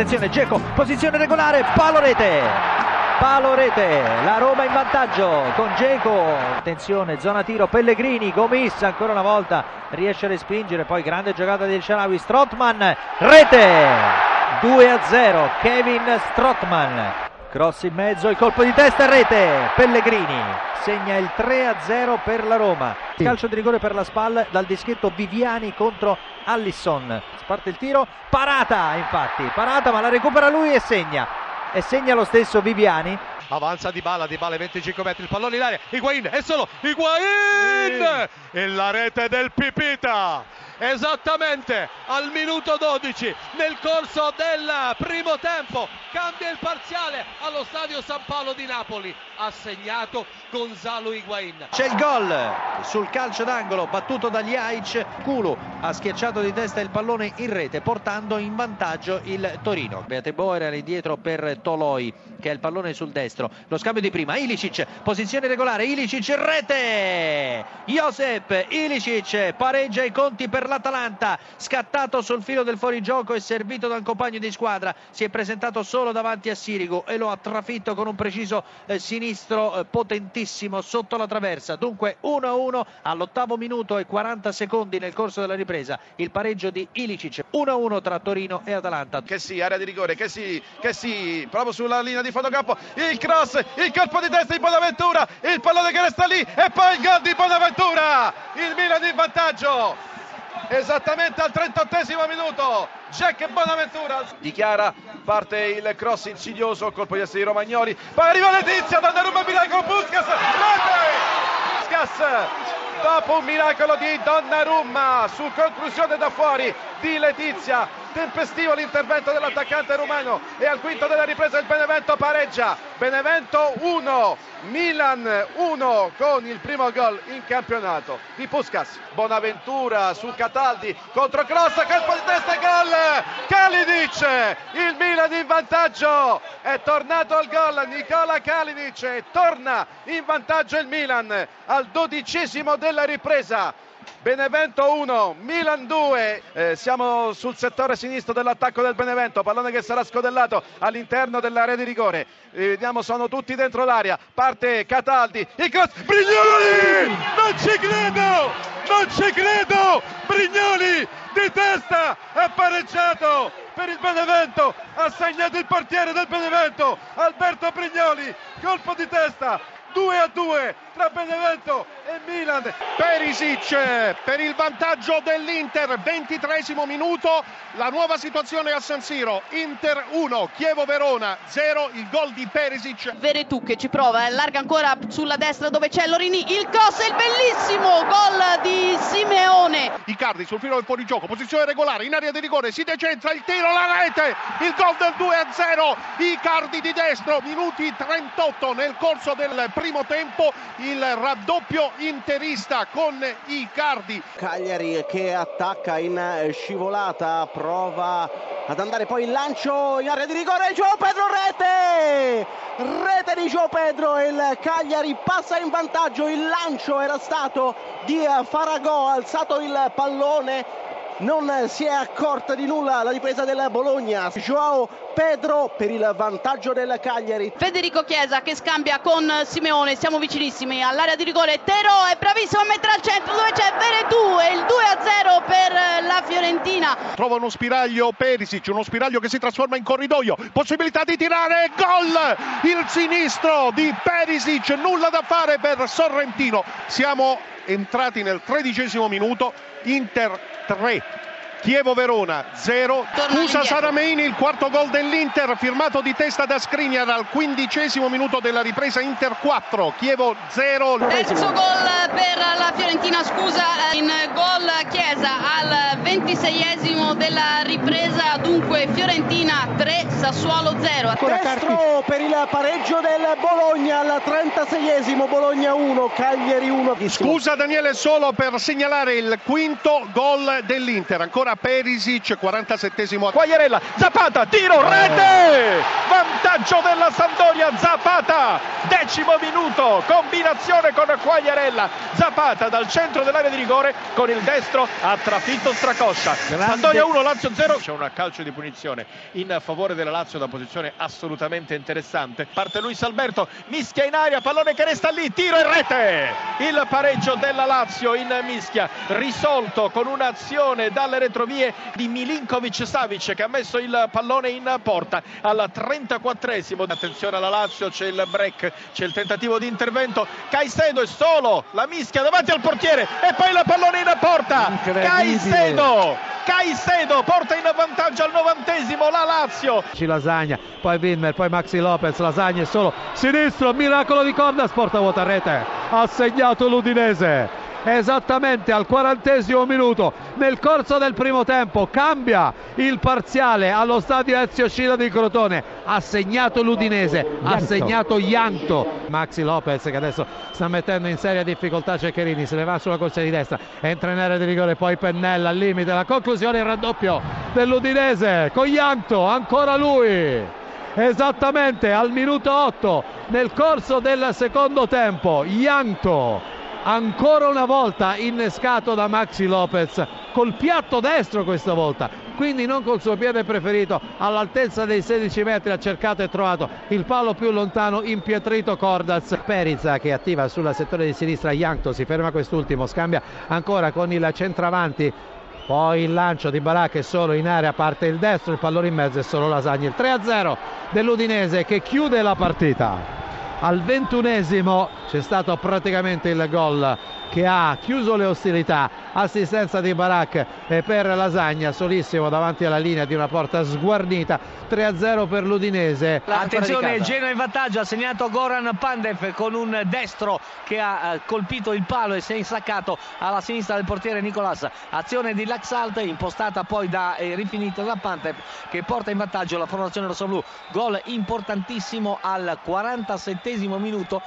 attenzione Geco, posizione regolare, palo rete. Palo rete, la Roma in vantaggio con Geco, attenzione, zona tiro, Pellegrini, Gomis ancora una volta riesce a respingere, poi grande giocata del Sharawi, Strottman, rete, 2 a 0, Kevin Strottman, cross in mezzo, il colpo di testa, rete, Pellegrini, segna il 3 a 0 per la Roma, calcio di rigore per la SPAL dal dischetto Viviani contro Allison, parte il tiro, parata infatti, parata ma la recupera lui e segna. E segna lo stesso Viviani. Avanza Di Bala, Di Bala 25 metri, il pallone in aria, Higuain è solo Higuain! E la rete del Pipita! Esattamente al minuto 12 nel corso del primo tempo cambia il parziale allo stadio San Paolo di Napoli. Ha segnato Gonzalo Higuain. C'è il gol sul calcio d'angolo battuto dagli Aic. Kulu ha schiacciato di testa il pallone in rete portando in vantaggio il Torino. Beate Boer era indietro per Toloi che ha il pallone sul destro. Lo scambio di prima. Ilicic, posizione regolare. Ilicic, rete. Josep Ilicic pareggia i conti per l'Atalanta. Scattato sul filo del fuorigioco e servito da un compagno di squadra. Si è presentato solo davanti a Sirigu e lo ha trafitto con un preciso eh, sinistro eh, potentissimo sotto la traversa. Dunque 1-1 all'ottavo minuto e 40 secondi nel corso della ripresa. Il pareggio di Ilicic. 1-1 tra Torino e Atalanta. Che sì, area di rigore, che sì, che sì, proprio sulla linea di fotocampo. Il cross, il colpo di testa di Bonaventura, il pallone che resta lì e poi il gol di Bonaventura. Il Milan in vantaggio. Esattamente al 38 minuto, Jack Bonaventura dichiara, parte il cross insidioso, colpo di essere di Romagnoli, poi arriva Letizia, Donnarumma miracolo, Puskas! Puskas, dopo un miracolo di Donnarumma, su conclusione da fuori di Letizia, tempestivo l'intervento dell'attaccante rumeno. E al quinto della ripresa il Benevento pareggia, Benevento 1, Milan 1 con il primo gol in campionato di Puskas, Bonaventura su Cataldi, contro cross, colpo di testa, gol, Kalinic, il Milan in vantaggio, è tornato al gol Nicola Kalinic e torna in vantaggio il Milan al dodicesimo della ripresa. Benevento 1, Milan 2, eh, siamo sul settore sinistro dell'attacco del Benevento, pallone che sarà scodellato all'interno dell'area di rigore, eh, vediamo sono tutti dentro l'aria, parte Cataldi, il cross, Brignoli, non ci credo, non ci credo, Brignoli di testa ha pareggiato per il Benevento, ha segnato il portiere del Benevento, Alberto Brignoli, colpo di testa, 2 a 2 tra Benevento e Milan. Perisic per il vantaggio dell'Inter, 23 minuto, la nuova situazione a San Siro, Inter 1, Chievo Verona 0, il gol di Perisic. Veretù che ci prova, allarga ancora sulla destra dove c'è Lorini, il cross, il bellissimo gol di Simeone. Icardi sul filo del fuorigioco, posizione regolare, in area di rigore, si decentra, il tiro, la rete, il gol del 2 a 0, Icardi di destro, minuti 38 nel corso del primo tempo, il raddoppio interista con Icardi. Cagliari che attacca in scivolata, prova ad andare poi il lancio in area di rigore, Gio Pedro rete! Rete di Gio Pedro, il Cagliari passa in vantaggio, il lancio era stato di Faragò, alzato il pallone non si è accorta di nulla la difesa del Bologna. Joao Pedro per il vantaggio del Cagliari. Federico Chiesa che scambia con Simeone, siamo vicinissimi all'area di rigore. Tero è bravissimo a mettere al centro dove c'è Veretù e il 2 a 0 per la Trova uno spiraglio Perisic, uno spiraglio che si trasforma in corridoio. Possibilità di tirare gol! Il sinistro di Perisic, nulla da fare per Sorrentino. Siamo entrati nel tredicesimo minuto, Inter 3. Chievo Verona 0, Usa Sarameini il quarto gol dell'Inter firmato di testa da Skriniar al quindicesimo minuto della ripresa Inter 4, Chievo 0. Terzo gol per la Fiorentina, scusa, in gol Chiesa al ventiseiesimo della ripresa, dunque Fiorentina 3, Sassuolo 0. Destro per il pareggio del Bologna al 36esimo, Bologna 1, Cagliari 1. Scusa Daniele solo per segnalare il quinto gol dell'Inter, ancora ancora Perisic, 47esimo. Quagliarella, Zapata, tiro, rete! Vantaggio della Sampdoria, Zapata, decimo minuto, combinazione con Quagliarella, Zapata dal centro dell'area di rigore con il destro ha trafitto Stracoscia. Sampdoria 1, Lazio 0. C'è un calcio di punizione in favore della Lazio da posizione assolutamente interessante. Parte Luis Alberto, mischia in aria, pallone che resta lì, tiro e rete! Il pareggio della Lazio in mischia, risolto con un'azione dalle retrovie di Milinkovic Savic che ha messo il pallone in porta al 34esimo. Attenzione alla Lazio, c'è il break, c'è il tentativo di intervento. Caicedo è solo, la mischia davanti al portiere e poi il pallone in porta. Caicedo, Caicedo porta in vantaggio al novantesimo la Lazio. Lasagna, poi Winmer, poi Maxi Lopez, Lasagna è solo sinistro, miracolo di corda, sporta vuota rete, ha segnato l'Udinese esattamente al quarantesimo minuto nel corso del primo tempo cambia il parziale allo stadio Ezio Scila di Crotone. Ha segnato l'Udinese ha segnato Ianto Maxi Lopez che adesso sta mettendo in seria difficoltà Ceccherini se ne va sulla corsia di destra entra in area di rigore poi Pennella al limite la conclusione il raddoppio dell'Udinese con Ianto ancora lui. Esattamente al minuto 8 nel corso del secondo tempo Ianto ancora una volta innescato da Maxi Lopez col piatto destro questa volta quindi non col suo piede preferito all'altezza dei 16 metri ha cercato e trovato il palo più lontano impietrito Cordaz Perizza che attiva sul settore di sinistra Yankto si ferma quest'ultimo scambia ancora con il centravanti poi il lancio di Baracca è solo in area parte il destro il pallone in mezzo è solo Lasagna il 3-0 dell'Udinese che chiude la partita al ventunesimo c'è stato praticamente il gol che ha chiuso le ostilità. Assistenza di Barak per Lasagna solissimo davanti alla linea di una porta sguarnita. 3-0 per l'Udinese. Attenzione Genoa in vantaggio ha segnato Goran Pandev con un destro che ha eh, colpito il palo e si è insaccato alla sinistra del portiere Nicolas. Azione di Laxalt impostata poi da e rifinita da Pandev che porta in vantaggio la formazione rossoblù gol importantissimo al 47 minuto